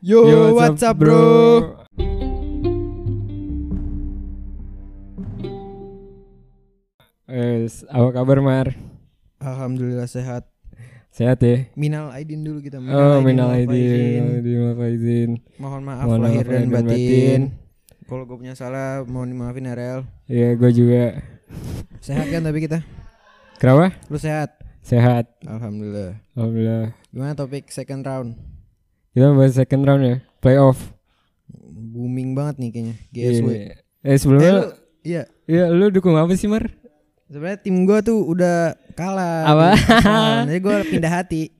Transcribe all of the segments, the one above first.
Yo, what's up bro? Wes, apa kabar Mar? Alhamdulillah sehat. Sehat ya? Minal aidin dulu kita. oh, minal aidin, minal aidin. Mohon maaf Mohon lahir maaf dan batin. batin. Kalau gue punya salah mohon dimaafin ya Rel. Iya, gue juga. Sehat kan tapi kita? Kenapa? Lu sehat? Sehat. Alhamdulillah. Alhamdulillah. Gimana topik second round? Kita bahas second round ya, playoff. Booming banget nih kayaknya. GSW. Iya. Eh Eh, sebelumnya, lu, iya. iya lu dukung apa sih Mar? Sebenarnya tim gua tuh udah kalah. Apa? di. Jadi gua pindah hati.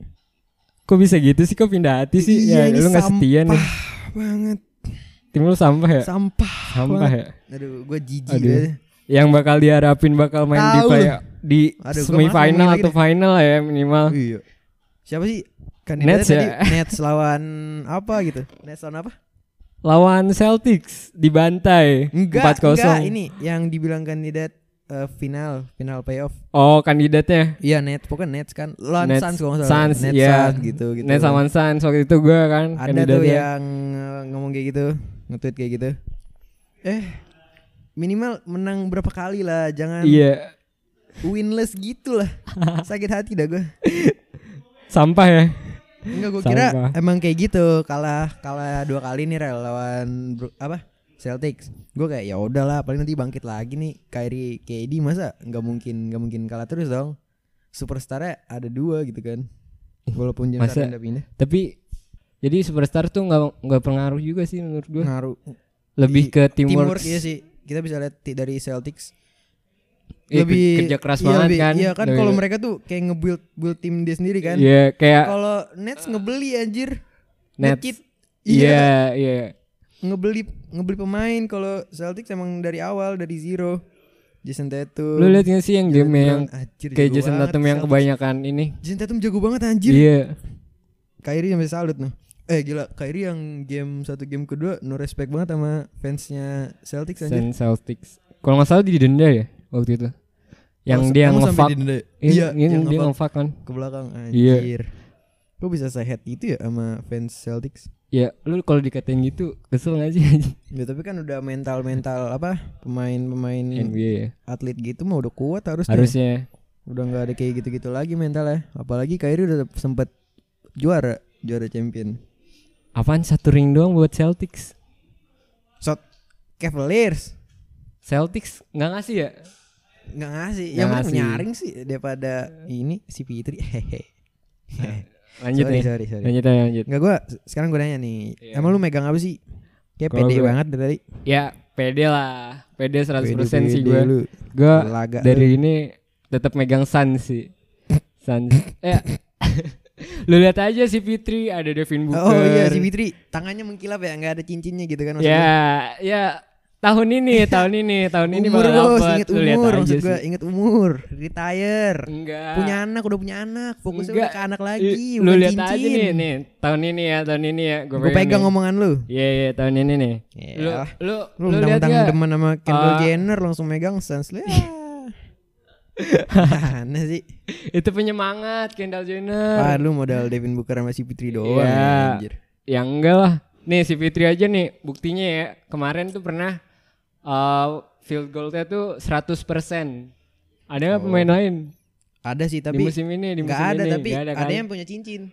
Kok bisa gitu sih? Kok pindah hati sih? Iya, ya, ini lu gak setia nih. Banget. Tim lu sampah ya? Sampah. Sampah banget. ya? Aduh, gua jijik Aduh. banget. Yang bakal diharapin bakal main di Tahu play di Aduh, semifinal atau final ya minimal. Iya. Siapa sih kandidatnya Nets tadi? ya? Nets lawan apa gitu? Nets lawan apa? Lawan Celtics dibantai Enggak, 4-0. enggak. Ini yang dibilang kandidat eh, final, final playoff. Oh, kandidatnya Iya Nets, pokoknya Nets kan. Lawan Nets, Suns kalau salah. Suns, Nets iya. Suns gitu gitu. Nets sama Suns waktu itu gue kan Ada tuh kandidatnya. yang eh, ngomong kayak gitu, nge-tweet kayak gitu. Eh, minimal menang berapa kali lah, jangan Iya, winless gitu lah. Sakit hati dah gue. sampah ya. Enggak gue kira emang kayak gitu kalah kalah dua kali nih rel lawan Bru- apa Celtics. Gue kayak ya udahlah paling nanti bangkit lagi nih Kyrie KD masa nggak mungkin nggak mungkin kalah terus dong. Superstarnya ada dua gitu kan. Walaupun James Masa- pindah. Tapi jadi superstar tuh nggak nggak pengaruh juga sih menurut gue. Ngaruh Lebih ke teamwork teamwork. iya sih. Kita bisa lihat dari Celtics Iya, ke- kerja keras iya, banget lebih- kan. Iya kan Lebih- kalau mereka tuh kayak nge-build build tim dia sendiri kan. Iya, kayak Kalau Nets ngebeli anjir. Nets. Nge-cheat. Iya, iya. ngebeli ngebeli pemain kalau Celtics emang dari awal dari zero Jason Tatum Lu lihat gak sih yang game yang anjir, kayak Jason Tatum yang Celtics. kebanyakan ini? Jason Tatum jago banget anjir Iya. Kyrie sampai salut noh eh gila Kyrie yang game satu game kedua no respect banget sama fansnya Celtics anjir Sun Celtics. Kalau nggak salah didenda ya waktu itu. Yang Oh, dia ngefuck. didenda? Iya, iya yang yang dia ngefuck ngefuck kan. ke belakang Iya. anjir Kok bisa sehat itu ya sama fans Celtics Ya, lu kalau dikatain gitu kesel gak sih? Ya tapi kan udah mental-mental apa pemain-pemain NBA ya. atlet gitu mah udah kuat harusnya. Harusnya Udah nggak ada kayak gitu-gitu lagi mentalnya. Apalagi Kyrie udah sempet juara, juara champion. apaan satu ring doang buat Celtics? Shot Cavaliers Celtics nggak ngasih ya? Nggak ngasih. Nggak Yang ngasih. nyaring sih daripada ini si Fitri. Hehe. Lanjut sorry, nih. sorry, sorry. Lanjut aja, lanjut. Enggak gua sekarang gue nanya nih. Iya. Emang lu megang apa sih? Kayak pede gua- banget dari tadi. Ya, pede lah. Pede 100% sih Pede-pede gue. lu. Gue Laga dari lu. ini tetap megang Suns sih. Suns. eh lu lihat aja si Fitri ada Devin Booker. Oh iya si Fitri tangannya mengkilap ya nggak ada cincinnya gitu kan maksudnya. Ya, ya tahun ini, tahun ini, tahun ini umur bakal dapet. inget umur maksud gue, inget umur, retire, Enggak. punya anak, udah punya anak, fokusnya Enggak. udah ke anak lagi, I- Lu lihat aja nih, nih tahun ini ya, tahun ini ya. Gue Gue pegang omongan lu. Iya, iya tahun ini nih. Lu, Yalah. lu, Lu lu, lihat gak? demen sama Kendall Ah. Jenner langsung megang Suns lu. Ya. Mana sih? Itu penyemangat Kendall Ah, Jenner. lu modal Devin Booker sama si Fitri doang Iya. anjir. Ya enggak lah. Nih si Fitri aja nih buktinya ya. Kemarin tuh pernah uh, field goalnya tuh 100%. Ada nggak Oh. pemain lain Ada sih di tapi musim ini? Di musim ada ini tapi Nggak ada, ada kan? yang punya cincin.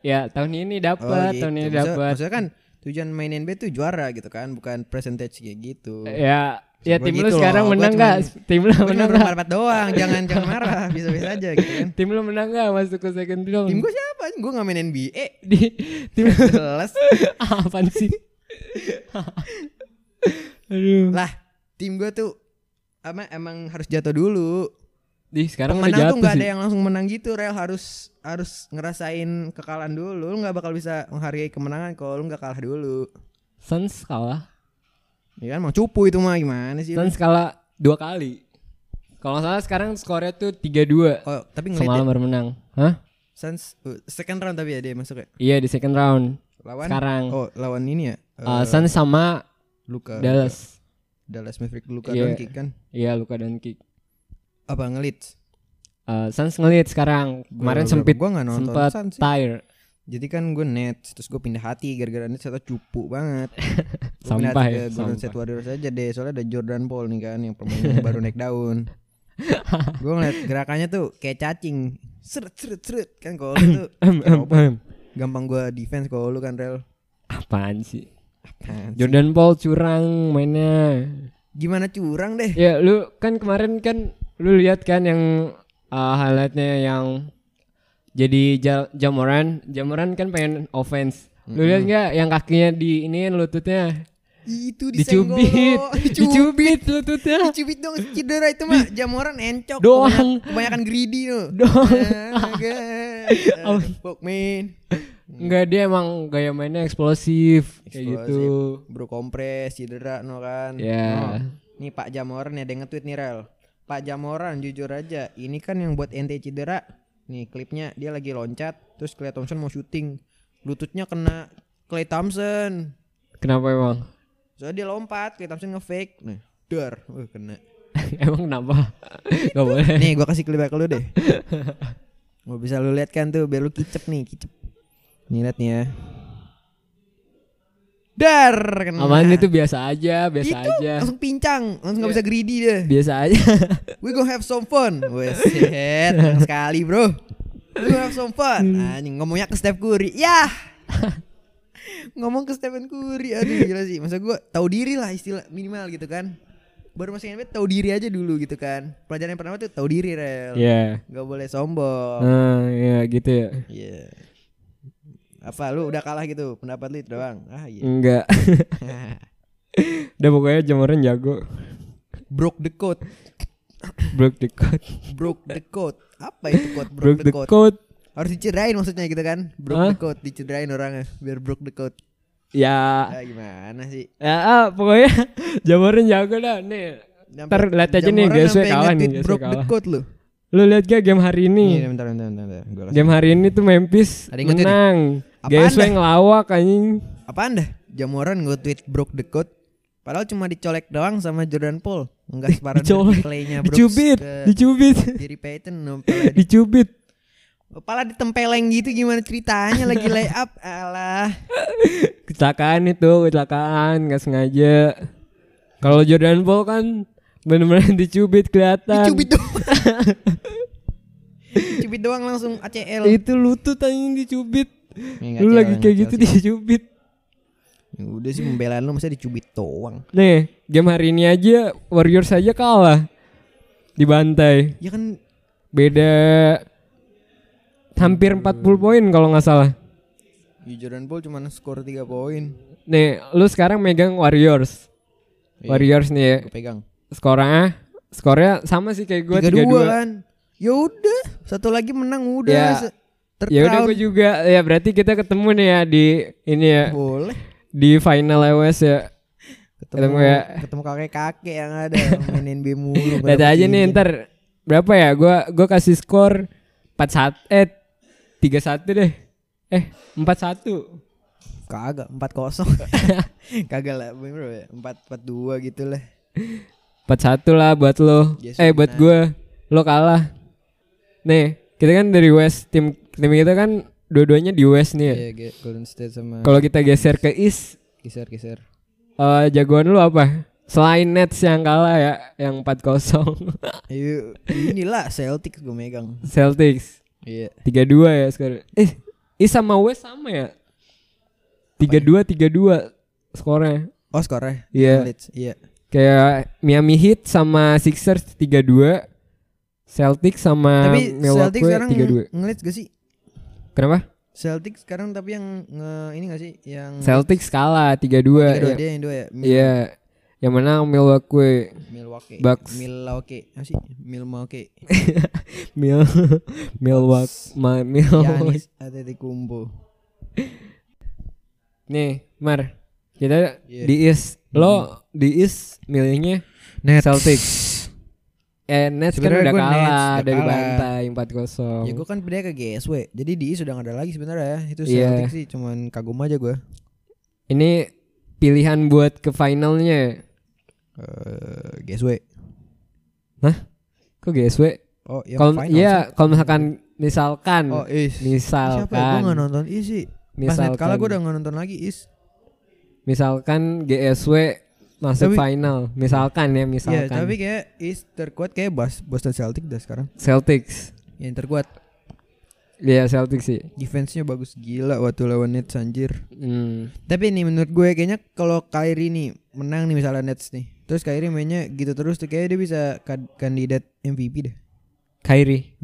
Ya tahun ini dapat, gitu. tahun ini dapat. Maksudnya kan tujuan main NBA tuh juara gitu kan, bukan percentage kayak gitu. Ya, ya tim lu gitu sekarang loh, menang nggak? Tim lu cuma menang nggak? empat doang, jangan jangan marah, bisa-bisa aja gitu kan. Tim lu menang nggak masuk ke second round? Tim gue siapa? Gue gak main NBA. di tim Jelas. apaan sih? Aduh. lah, tim gue tuh apa emang harus jatuh dulu. Di sekarang Pemenang tuh nggak ada yang langsung menang gitu, Real harus harus ngerasain kekalahan dulu. Lu nggak bakal bisa menghargai kemenangan kalau lu nggak kalah dulu. Suns kalah. Ya kan mau cupu itu mah gimana sih? Suns kalah dua kali. Kalau nggak salah sekarang skornya tuh 3-2. Oh, tapi Semalam baru menang. Hah? Suns uh, second round tapi ya dia masuk ya. Iya di second round. Lawan Sekarang. Oh, lawan ini ya. Uh, eh, Suns sama Luka Dallas. Dallas Maverick Luka Iya. Doncic kan. Iya Luka dan Kick. Apa ngelit? Uh, Suns ngelit sekarang. Kemarin Gua- sempit gua nonton sempat Suns tire. Jadi kan gue net terus gue pindah hati gara-gara net ternyata cupu banget. Gue pindah Sampah hati ya, ke Golden. State Warriors aja deh soalnya ada Jordan Paul nih kan yang pemain baru naik daun. gue ngeliat gerakannya tuh kayak cacing. Seret seret seret kan kalau lu tuh gampang gue defense kalau lu kan rel. Apaan sih? Apaan sih? Jordan Paul curang mainnya. Gimana curang deh? Ya lu kan kemarin kan lu lihat kan yang uh, highlightnya yang jadi Ja- Jamoran, Jamoran kan pengen offense. Lu lihat nggak yang kakinya di ini lututnya Itu dicubit, lo. dicubit lututnya. Dicubit dong cedera itu mah jamuran encok Doang. kebanyakan, kebanyakan greedy lo Doang. Doang Fuck man Enggak dia emang gaya mainnya eksplosif, kayak Eksplosif. gitu. Bro kompres cedera no kan Ya. No. Nih Pak Jamoran ya ada nge-tweet nih Rel Pak Jamoran jujur aja Ini kan yang buat ente cedera Nih klipnya dia lagi loncat Terus Clay Thompson mau syuting Lututnya kena Clay Thompson Kenapa emang? Soalnya dia lompat Clay Thompson nge-fake Nah dar Wah kena emang kenapa? Gak boleh. Nih gua kasih klip ke lu deh. Mau bisa lu lihat kan tuh biar lu kicep nih, kicep. Nih lihat nih ya. Dar kena. Aman itu biasa aja, biasa Itu aja. langsung pincang, langsung nggak Iya. bisa greedy deh. Biasa aja. We gonna have some fun. Tenang sekali bro. We gonna have some fun. Hmm. Anjing ngomongnya ke Steph Curry. Yah. Ngomong ke Stephen Curry. Aduh gila sih. Masa gua tahu diri lah istilah minimal gitu kan. Baru masuk NBA tahu diri aja dulu gitu kan. Pelajaran yang pertama tuh tahu diri rel. Iya. Gak boleh sombong. Nah, ya gitu ya. Iya. Apa lu udah kalah gitu? Pendapat lu itu doang. Ah iya. Enggak. Udah pokoknya Jamoran jago. broke the code. Broke the code. Broke the code. Apa itu code broke, Broke the, the code? code. Harus dicerain maksudnya gitu kan? Broke Hah? the code, dicerain orangnya biar broke the code. Ya. Ya gimana sih? Ya ah, pokoknya Jamoran jago dah nih. Ntar lihat aja nih, GSW kalah nih, GSW broke the kalah. code lu. Lu lihat gak game hari Iya, ini? bentar bentar bentar. bentar. Kasih. Game hari ini tuh Memphis Ada menang. GSW ngelawak anjing. Apaan dah? Jamoran nge-tweet broke the code. Padahal cuma dicolek doang sama Jordan Paul. Enggak separah Dicolek. playnya Brooks Dicubit, dicubit, Gary Payton dicubit. pala ditempeleng gitu gimana ceritanya lagi lay up alah Kecelakaan itu, kecelakaan nggak sengaja. Kalau Jordan Paul kan bener-bener dicubit kelihatan. dicubit doang dicubit doang langsung ACL Itu lutut anjing dicubit. Ya, Lu lagi kayak gitu dicubit. Ya udah sih pembelaan lu masa dicubit doang Nih, game hari ini aja Warriors aja kalah. Dibantai. ya kan Beda hampir 40 poin kalau nggak salah. ya Jordan Paul cuma skor 3 poin Nih, lu sekarang megang Warriors. Iya, Warriors nih ya. gue pegang Skornya skornya sama sih kayak gue 3 dua kan ya udah satu lagi menang udah Ya. Ya udah gue juga ya berarti kita ketemu nih ya di ini ya boleh di final EWS ya. ketemu Ketemu ya. ketemu kakek kakek yang ada mainin NBA mulu Lihat aja nih ntar berapa ya? Gua gua kasih skor 41 eh 31 deh. Eh 41. kagak 4 kosong kagak lah bro ya 4 4 2 gitu lah 41 lah buat lo. Yes, eh buat gua lo kalah. Nih, kita kan dari West tim tim kita kan dua-duanya di West nih ya. Iya, ge- Golden State sama Kalau kita geser ke East geser geser. eh jagoan lu apa? Selain Nets yang kalah ya, yang 4-0 Ayo, inilah Celtics gue megang. Celtics Iya. 3-2 ya sekarang. Eh, East sama West sama ya? 3-2 3-2 skornya. Oh skornya. Iya. Leeds, Iya. Kayak Miami Heat sama Sixers 3-2. Celtics sama Tapi Milwaukee Celtics sekarang 3-2. ngeliat gak sih? Kenapa? Celtics sekarang tapi yang nge ini gak sih? Yang Celtics kalah 3-2. tiga dua ya. dia yang dua ya. Mil- Iya. Yang menang Milwaukee. Milwaukee. Bucks. Milwaukee. Apa sih? Milwaukee. Mil Milwaukee. Ma, Milwaukee. Yanis Antetokounmpo. Nih, Mar. Kita Iya. di East. Lo di East milihnya Nets. Celtics. Eh, Nets kan Sebenarnya udah Nets, kalah, udah udah kalah. dibantai 4-0. Ya gue kan pindah ke GSW. Jadi di East udah gak ada lagi sebenarnya ya. Itu Iya. Celtics sih cuman kagum aja gue. Ini pilihan buat ke finalnya. Eh GSW. Kok GSW? Oh, yang Kalau final iya, kalau misalkan misalkan Oh, Is. Siapa ya? Gue misalkan gak nonton Is sih. Pas misalkan net kalah gue udah gak nonton lagi Is. misalkan GSW masuk Tapi- final misalkan ya Iya, misalkan tapi kayak Is terkuat kayak Bos Boston Celtic dah sekarang. Celtics Yang terkuat. Iya Celtics sih Defense-nya bagus gila waktu lawan Nets anjir. hmm. Tapi nih menurut gue kayaknya kalau Kyrie nih menang nih misalnya Nets nih. Terus Kyrie mainnya gitu terus tuh kayaknya dia bisa kandidat MVP deh. Kyrie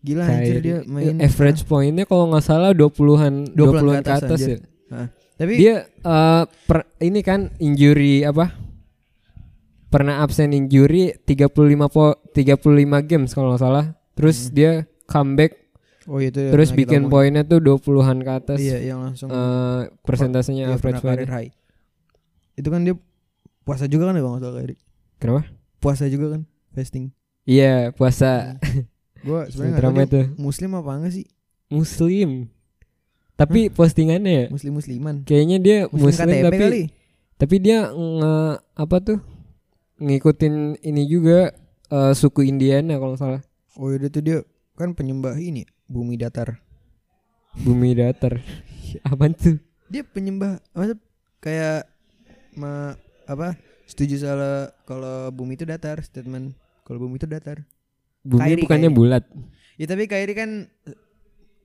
Gila anjir Kyrie. dia main average pointnya kalau nggak salah 20-an 20-an 20-an ke ke atas, atas anjir. ya Hah. Tapi dia eh, per- ini kan injury apa? Pernah absen injury 35 po 35 games kalau nggak salah. Terus Hmm. dia comeback. Oh itu ya, terus bikin poinnya tuh 20-an ke atas. Iya, yang langsung eh, persentasenya dia average point high. Itu kan dia puasa juga kan ya nggak salah Kyrie. kenapa? Puasa juga kan fasting. iya puasa. Gua sebenarnya muslim apa enggak sih? muslim tapi postingannya ya Muslim musliman. kayaknya dia Muslim, muslim, KTP tapi kali. tapi dia nge apa tuh ngikutin ini juga eh, suku Indiana kalau salah Oh iya tuh dia kan penyembah ini bumi datar. bumi datar apaan tuh Dia penyembah masa kayak ma, apa? Setuju salah kalau bumi itu datar statement kalau bumi itu datar. bumi Kyrie, bukannya Kyrie. bulat Ya tapi Kyrie kan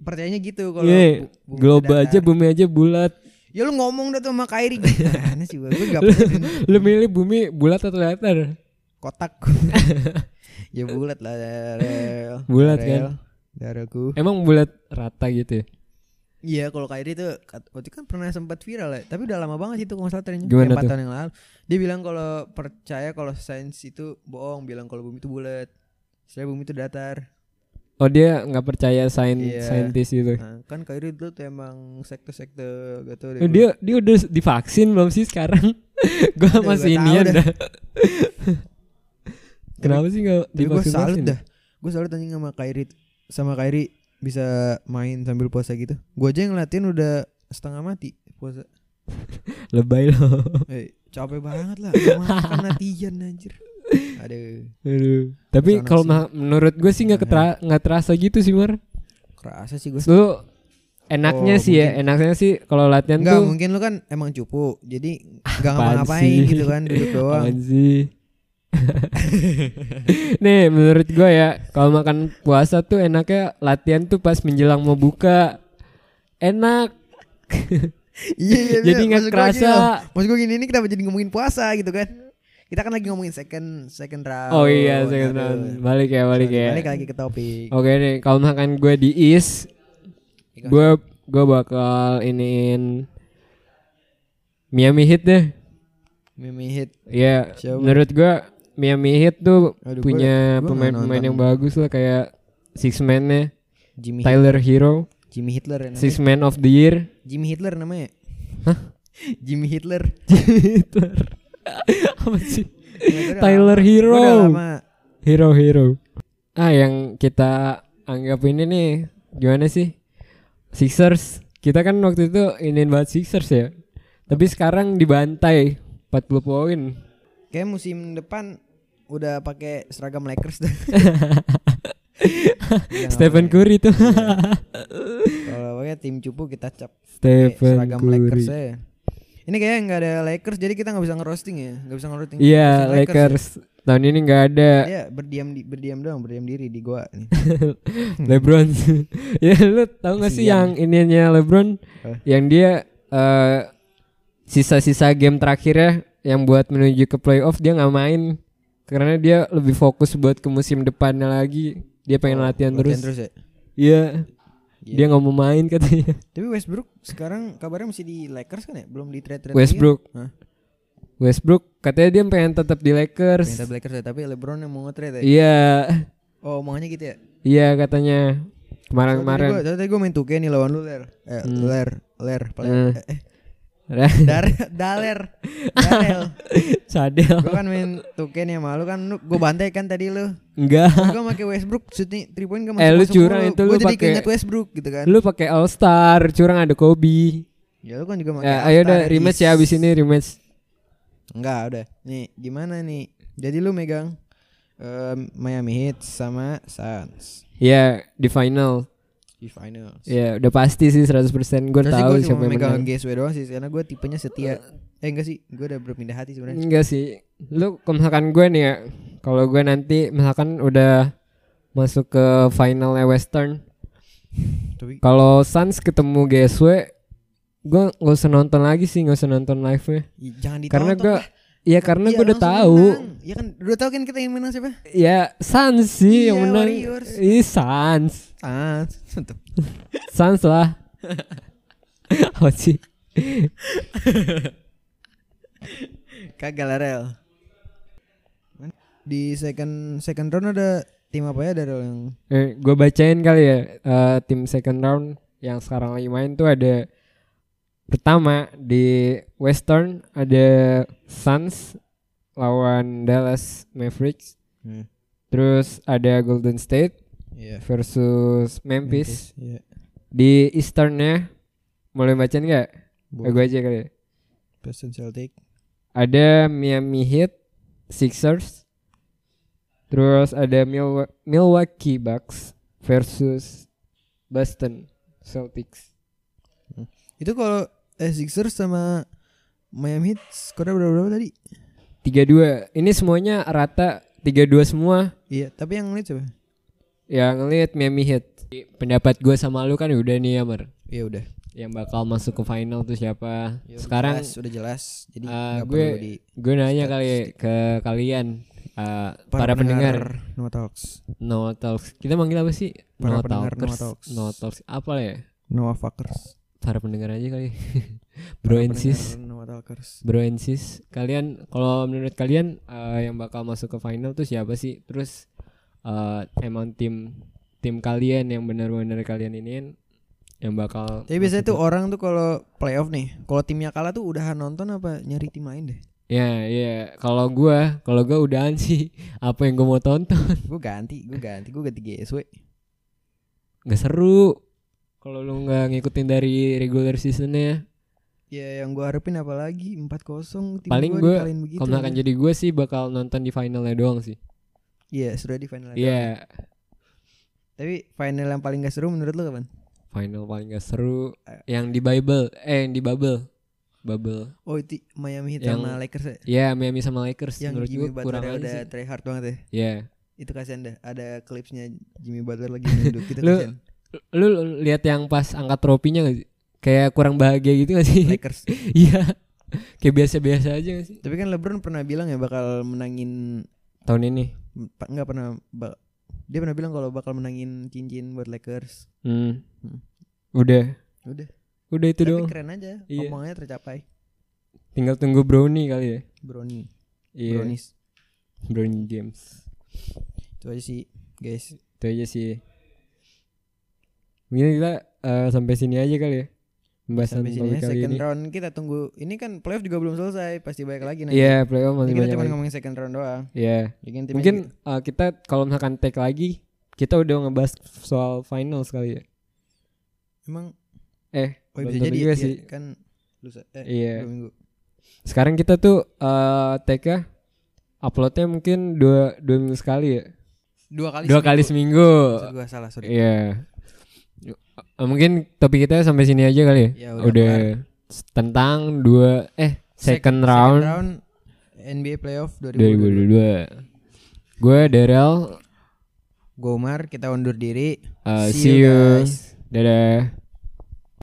percayanya gitu kalau bu- global datar. aja bumi aja bulat. Ya lu ngomong dah tuh sama Kyrie gimana sih Gua gak lu milih bumi bulat atau datar? Kotak. Ya bulat lah Rel Bulat Rel. kan? Darahku emang bulat rata gitu ya? Iya kalau Kyrie tuh Waktu itu kan pernah sempat viral ya Tapi udah lama banget sih itu kalau salah trennya. Gimana tahun yang lalu. Dia bilang kalau percaya kalau sains itu bohong Bilang kalau bumi itu bulat. Saya bumi itu datar oh dia nggak percaya sain Iya. saintis gitu. Nah kan Kyrie dulu tuh emang sekte-sekte Gak tau deh Eh, dia dia udah divaksin belum sih sekarang? Gua Aduh, masih tahu inian dah. kenapa sih nggak Tapi gue divaksin salut vaksin? dah. Gue salut anjing sama Kyrie Sama Kyrie Bisa main sambil puasa gitu. Gue aja yang latihan udah setengah mati Puasa. Lebay loh Eh capek banget lah. Gak makan latihan anjir Aduh. Aduh. Tapi kalau menurut gue sih nggak ketera- nggak terasa gitu sih Mar. Kerasa sih gue Lu enaknya Oh, sih ya, enaknya sih kalau latihan Enggak tuh mungkin lu kan emang cupu Jadi Gak Apaan ngapa-ngapain gitu kan Duduk doang. Apaan sih. Nih menurut gue ya kalau makan puasa tuh enaknya latihan tuh pas menjelang mau buka. Enak. Iya iya jadi nggak kerasa. Maksud gue gini ini kenapa jadi ngomongin puasa gitu kan Kita kan lagi ngomongin second second round. Oh iya second round. balik ya balik ya. Balik lagi ke topik. Oke nih kalau makan gue di East gue gue bakal iniin Miami Heat deh. Mimi hit ya Siapa? menurut gue Miami Heat tuh Aduh, punya pemain-pemain yang bagus lah kayak six man-nya Jimmy Tyler Hero Jimmy Hitler ya namanya. six man of the year. Jimmy Hitler namanya. Jimmy Hitler. Hitler apa sih? Tyler lama- Hero. hero hero. Ah yang kita anggap ini nih gimana sih? Sixers. Kita kan waktu itu ingin banget Sixers ya. Tapi sekarang dibantai 40 poin. Kayak musim depan udah pakai seragam Lakers dah. Jangan Stephen Curry tuh. Ya. Kalau pakai tim cupu kita cap Stephen seragam Lakers Curry. ya. Ini kayaknya nggak ada Lakers jadi kita nggak bisa ngerosting ya, nggak bisa ngerosting. iya musim Lakers tahun ini nggak ada Ya. Dia berdiam di berdiam doang, berdiam diri di gua nih. LeBron ya lu tau gak sih yang ininya LeBron Apa? yang dia eh, sisa-sisa game terakhirnya yang buat menuju ke playoff dia nggak main karena dia lebih fokus buat ke musim depannya lagi dia pengen Oh, latihan, latihan terus terus ya. iya Iya. dia nggak mau main katanya Tapi Westbrook sekarang kabarnya masih di Lakers kan ya? Belum di trade trade Westbrook Hah? Westbrook katanya dia pengen tetap di Lakers Minta Lakers ya, tapi LeBron yang mau nge-trade ya. iya Oh, omongannya gitu ya. iya katanya kemarin-kemarin Soalnya tadi gue main 2K nih lawan lu ler. Eh, Hmm. ler, ler, paling Hmm. eh, eh, dar, daler, darel. Sadel Gue kan main 2K nih sama lu kan, gue bantai kan tadi lu. enggak Gue pakai Westbrook, shooting 3 point gak Eh, lu masuk curang itu, lu Gue jadi pakai- keinget Westbrook gitu kan. lu pakai All Star curang ada Kobe Ya lu kan juga pakai. ya ayo udah rematch ya is. abis ini rematch Enggak, udah. Nih, gimana nih? Jadi lu megang em, Miami Heat sama Suns. Iya, di final. di finals. Iya, udah pasti sih 100% gue tahu siapa cuma yang megang menang. GSW doang sih karena gue tipenya setia. Eh enggak sih, gue udah berpindah hati sebenarnya. Enggak sih. Lu kalau misalkan gue nih ya, kalau gue nanti misalkan udah masuk ke finalnya Western, kalau Suns ketemu GSW, gue nggak usah nonton lagi sih, nggak usah nonton live-nya. i- jangan ditonton Karena gue, lah. ya karena Iya, gue udah tahu. menang. Iya kan, udah tahu kan kita yang menang siapa? Ya Suns sih yang Iya, menang. Warriors. Ih Suns, Ah, tuh. Suns lah. Apa sih? Kagak lah Rel. Di second second round ada tim apa ya dari yang Eh, gue bacain kali ya eh, tim second round yang sekarang lagi main tuh ada pertama di Western ada Suns lawan Dallas Mavericks, Hmm. terus ada Golden State Iya. versus Memphis. Iya. Di Easternnya mulai bacain nggak? Eh, gue aja kali. ya. Boston Celtic. Ada Miami Heat, Sixers, terus ada Milwa- Milwaukee Bucks versus Boston Celtics. Itu kalau eh, Sixers sama Miami Heat skornya berapa berapa tadi? 3-2. Ini semuanya rata 3-2 semua. Iya, tapi yang lead siapa? Ya ngelihat Miami Heat. Pendapat gue sama lu kan udah nih ya Mer. Iya udah. Yang bakal masuk ke final tuh siapa? Ya, Sekarang jelas, udah jelas. Jadi nggak gue perlu di gue nanya kali ke kalian eh, para, pendengar, No Talks. No Talks. Kita manggil apa sih? Para no pendengar No. Talks. No Talks. Apa ya? No Fuckers. Para pendengar aja kali. Para Bro and sis. No Talkers. Bro and sis. Kalian kalau menurut kalian eh, yang bakal masuk ke final tuh siapa sih? Terus eh, emang tim tim kalian yang benar-benar kalian iniin yang bakal Tapi biasanya tuh orang tuh kalau playoff nih, kalau timnya kalah tuh udahan nonton apa nyari tim lain deh. Ya, ya. Kalau gua, kalau gua udahan sih apa yang gua mau tonton. gue ganti, gue ganti, gue ganti GSW. Nggak seru. Kalau lu nggak ngikutin dari regular seasonnya, Ya yang gue harapin apalagi 4-0 tim Paling gua gua begitu. kalau misalkan aja. jadi gue sih bakal nonton di finalnya doang sih. Iya, sudah di final. aja. Iya, Tapi final yang paling gak seru menurut lu kapan? Final paling gak seru yang di Bible, eh yang di Bubble. Bubble. Oh itu Miami Heat Yang- sama Lakers ya? Ya, Miami sama Lakers Yang menurut Jimmy gue kurang Butler aja udah sih. try hard banget ya. Iya. Itu kasihan dah. Ada klipsnya Jimmy Butler lagi nunduk gitu Lu- kasihan. Lu lihat yang pas angkat tropinya gak sih? Kayak kurang bahagia gitu gak sih? Lakers. Iya. Kayak biasa-biasa aja gak sih? Tapi kan LeBron pernah bilang ya bakal menangin Tahun ini. pa- nggak pernah dia pernah bilang kalau bakal menangin cincin buat Lakers. Hmm. Hmm. Udah. Udah. Udah itu Tapi doang. keren aja. Iya. Omongannya tercapai. Tinggal tunggu Brownie kali ya. Brownie. Iya. Brownies. Brownie James. Itu aja sih, guys. Itu aja sih. Mungkin kita eh, sampai sini aja kali ya. Pembahasan Sampai sini ya, second ini. round kita tunggu. Ini kan playoff juga belum selesai, pasti balik lagi nanti. Iya, playoff Ini masih kita banyak cuma ngomongin second round doang. Iya. Timnya Mungkin juga- eh, kita kalau misalkan take lagi, kita udah ngebahas soal final sekali ya. emang Eh, oh bisa jadi juga ya, sih. kan lusa eh Iya. dua minggu. Sekarang kita tuh eh take-nya uploadnya mungkin dua dua minggu sekali ya. Dua kali Dua kali seminggu. Maksud gua salah, sorry. Iya. Eh, Mungkin topik kita sampai sini aja kali ya. Ya, udah udah tentang dua eh Sec- second round, round NBA playoff 2022. 2022. Gue Daryl, Gomar, kita undur diri. uh, See see you, you. guys. Dadah.